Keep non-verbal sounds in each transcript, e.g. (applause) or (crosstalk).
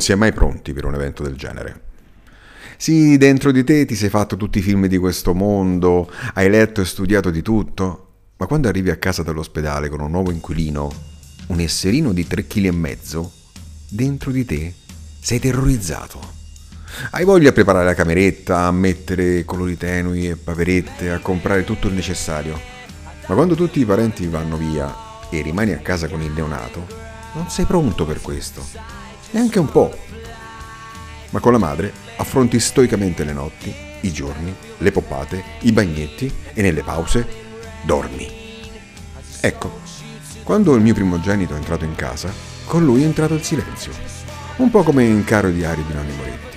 si è mai pronti per un evento del genere. Sì, dentro di te ti sei fatto tutti i film di questo mondo, hai letto e studiato di tutto, ma quando arrivi a casa dall'ospedale con un nuovo inquilino, un esserino di 3,5 kg, dentro di te sei terrorizzato. Hai voglia di preparare la cameretta, a mettere colori tenui e paperette, a comprare tutto il necessario. Ma quando tutti i parenti vanno via e rimani a casa con il neonato, non sei pronto per questo. Neanche un po'. Ma con la madre affronti stoicamente le notti, i giorni, le poppate, i bagnetti e nelle pause dormi. Ecco, quando il mio primogenito è entrato in casa, con lui è entrato il silenzio. Un po' come in caro diario di Nanni Moretti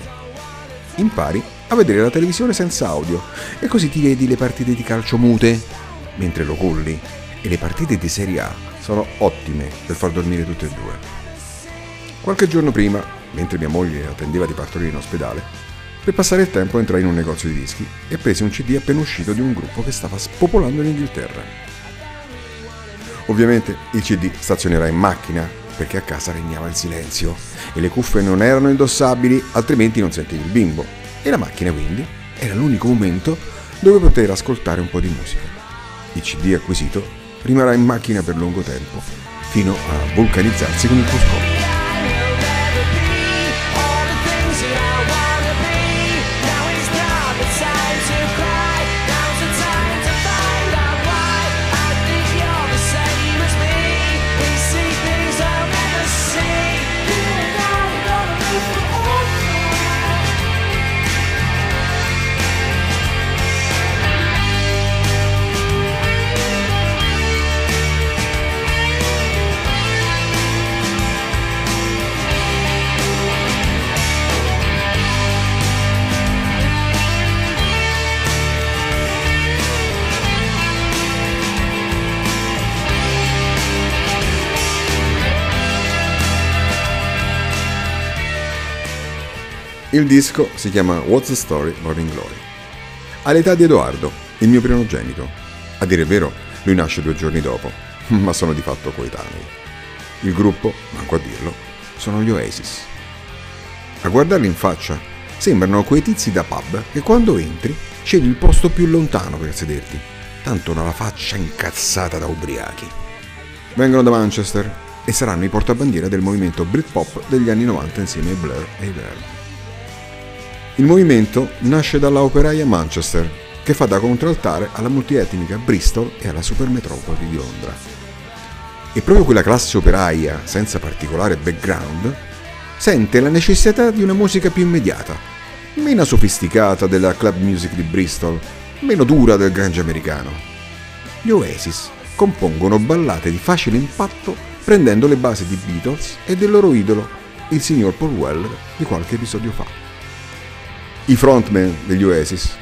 impari a vedere la televisione senza audio e così ti vedi le partite di calcio mute mentre lo colli e le partite di Serie A sono ottime per far dormire tutte e due. Qualche giorno prima, mentre mia moglie attendeva di partorire in ospedale, per passare il tempo entrai in un negozio di dischi e presi un CD appena uscito di un gruppo che stava spopolando in Inghilterra. Ovviamente il CD stazionerà in macchina perché a casa regnava il silenzio e le cuffie non erano indossabili, altrimenti non sentivi il bimbo. E la macchina quindi era l'unico momento dove poter ascoltare un po' di musica. Il CD acquisito rimarrà in macchina per lungo tempo, fino a vulcanizzarsi con il cruscotto. Il disco si chiama What's the Story Morning Glory. All'età di Edoardo, il mio primogenito. A dire il vero, lui nasce due giorni dopo, (laughs) ma sono di fatto coetanei. Il gruppo, manco a dirlo, sono gli Oasis. A guardarli in faccia, sembrano quei tizi da pub che quando entri scegli il posto più lontano per sederti, tanto hanno la faccia incazzata da ubriachi. Vengono da Manchester e saranno i portabandiera del movimento Britpop degli anni 90 insieme ai Blur e ai Verb. Il movimento nasce dalla operaia Manchester, che fa da contraltare alla multietnica Bristol e alla supermetropoli di Londra. E proprio quella classe operaia, senza particolare background, sente la necessità di una musica più immediata, meno sofisticata della club music di Bristol, meno dura del grunge americano. Gli Oasis compongono ballate di facile impatto prendendo le basi di Beatles e del loro idolo, il signor Paul Weller, di qualche episodio fa. I frontman degli Oasis,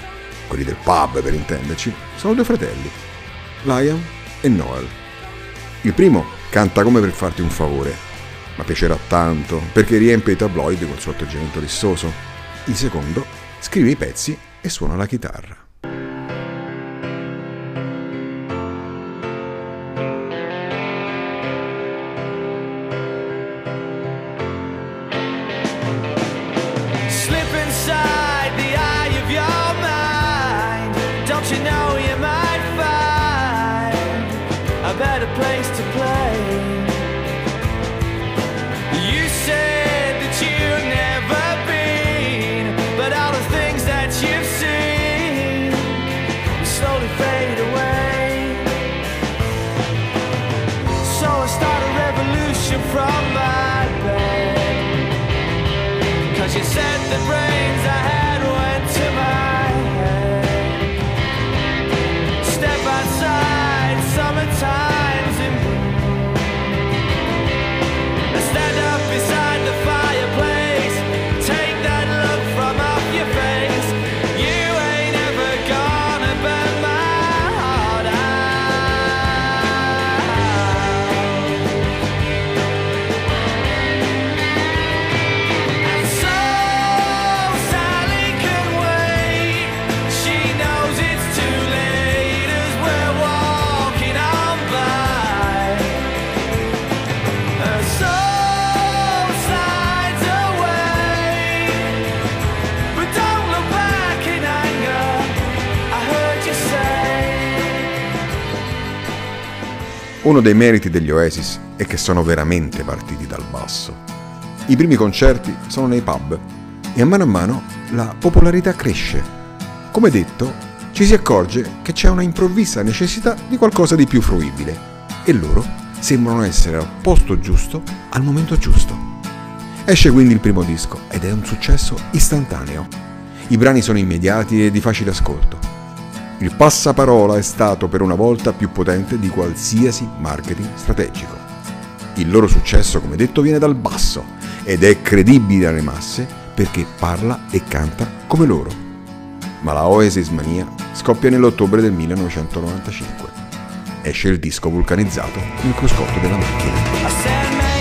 quelli del pub per intenderci, sono due fratelli, Liam e Noel. Il primo canta come per farti un favore, ma piacerà tanto perché riempie i tabloid col suo atteggiamento rissoso. Il secondo scrive i pezzi e suona la chitarra. Uno dei meriti degli Oasis è che sono veramente partiti dal basso. I primi concerti sono nei pub e a mano a mano la popolarità cresce. Come detto, ci si accorge che c'è una improvvisa necessità di qualcosa di più fruibile e loro sembrano essere al posto giusto al momento giusto. Esce quindi il primo disco ed è un successo istantaneo. I brani sono immediati e di facile ascolto. Il passaparola è stato per una volta più potente di qualsiasi marketing strategico. Il loro successo, come detto, viene dal basso ed è credibile alle masse perché parla e canta come loro. Ma la Oasis Mania scoppia nell'ottobre del 1995. Esce il disco vulcanizzato nel cruscotto della macchina.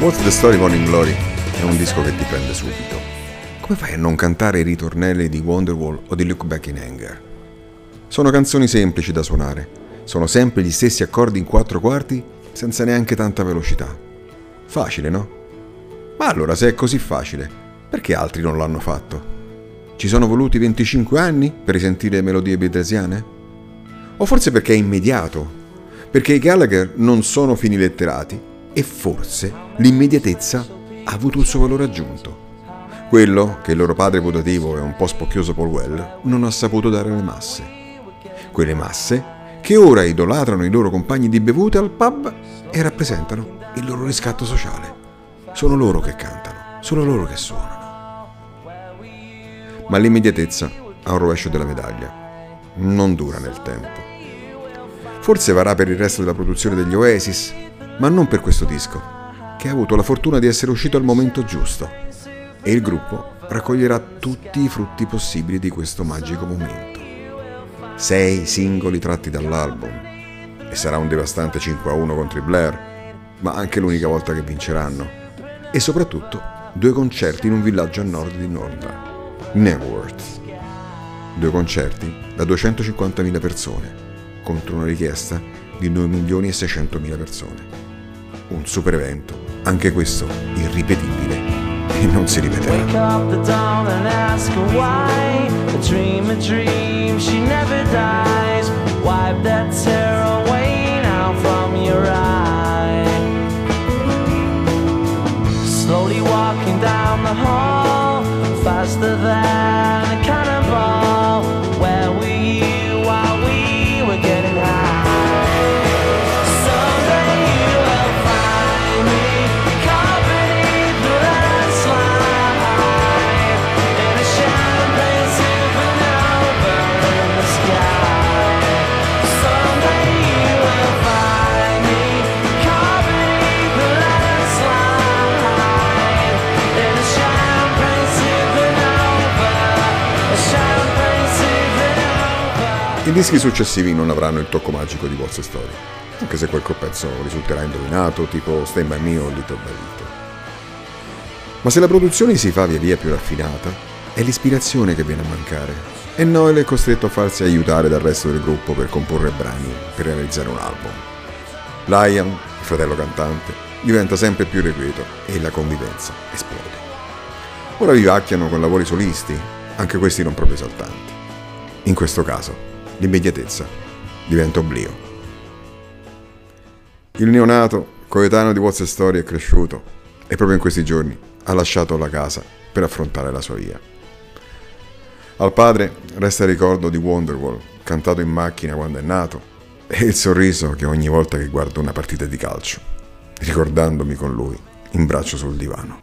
What's the Story Morning Glory è un disco che ti prende subito. Come fai a non cantare i ritornelli di Wonderwall o di Look Back in Anger? Sono canzoni semplici da suonare, sono sempre gli stessi accordi in quattro quarti senza neanche tanta velocità. Facile, no? Ma allora se è così facile, perché altri non l'hanno fatto? Ci sono voluti 25 anni per risentire melodie beatlesiane? O forse perché è immediato? Perché i Gallagher non sono fini letterati e forse l'immediatezza ha avuto il suo valore aggiunto. Quello che il loro padre putativo e un po' spocchioso Paul Well non ha saputo dare alle masse. Quelle masse che ora idolatrano i loro compagni di bevute al pub e rappresentano il loro riscatto sociale. Sono loro che cantano, sono loro che suonano. Ma l'immediatezza ha un rovescio della medaglia. Non dura nel tempo. Forse varrà per il resto della produzione degli Oasis, ma non per questo disco, che ha avuto la fortuna di essere uscito al momento giusto. E il gruppo raccoglierà tutti i frutti possibili di questo magico momento. Sei singoli tratti dall'album, e sarà un devastante 5 a 1 contro i Blair, ma anche l'unica volta che vinceranno. E soprattutto due concerti in un villaggio a nord di Londra, Networth. Due concerti da 250.000 persone, contro una richiesta di 2 milioni e 600.000 persone un super evento, anche questo irripetibile e non si ripeterà. I dischi successivi non avranno il tocco magico di What's Story, anche se quel pezzo risulterà indovinato, tipo Stay By Me o Little by Little. Ma se la produzione si fa via via più raffinata, è l'ispirazione che viene a mancare, e Noel è costretto a farsi aiutare dal resto del gruppo per comporre brani per realizzare un album. Liam, il fratello cantante, diventa sempre più irrequieto e la convivenza esplode. Ora vivacchiano con lavori solisti, anche questi non proprio esaltanti. In questo caso l'immediatezza diventa oblio. Il neonato, coetaneo di What's Story, è cresciuto e proprio in questi giorni ha lasciato la casa per affrontare la sua via. Al padre resta il ricordo di Wonderwall, cantato in macchina quando è nato, e il sorriso che ogni volta che guardo una partita di calcio, ricordandomi con lui in braccio sul divano.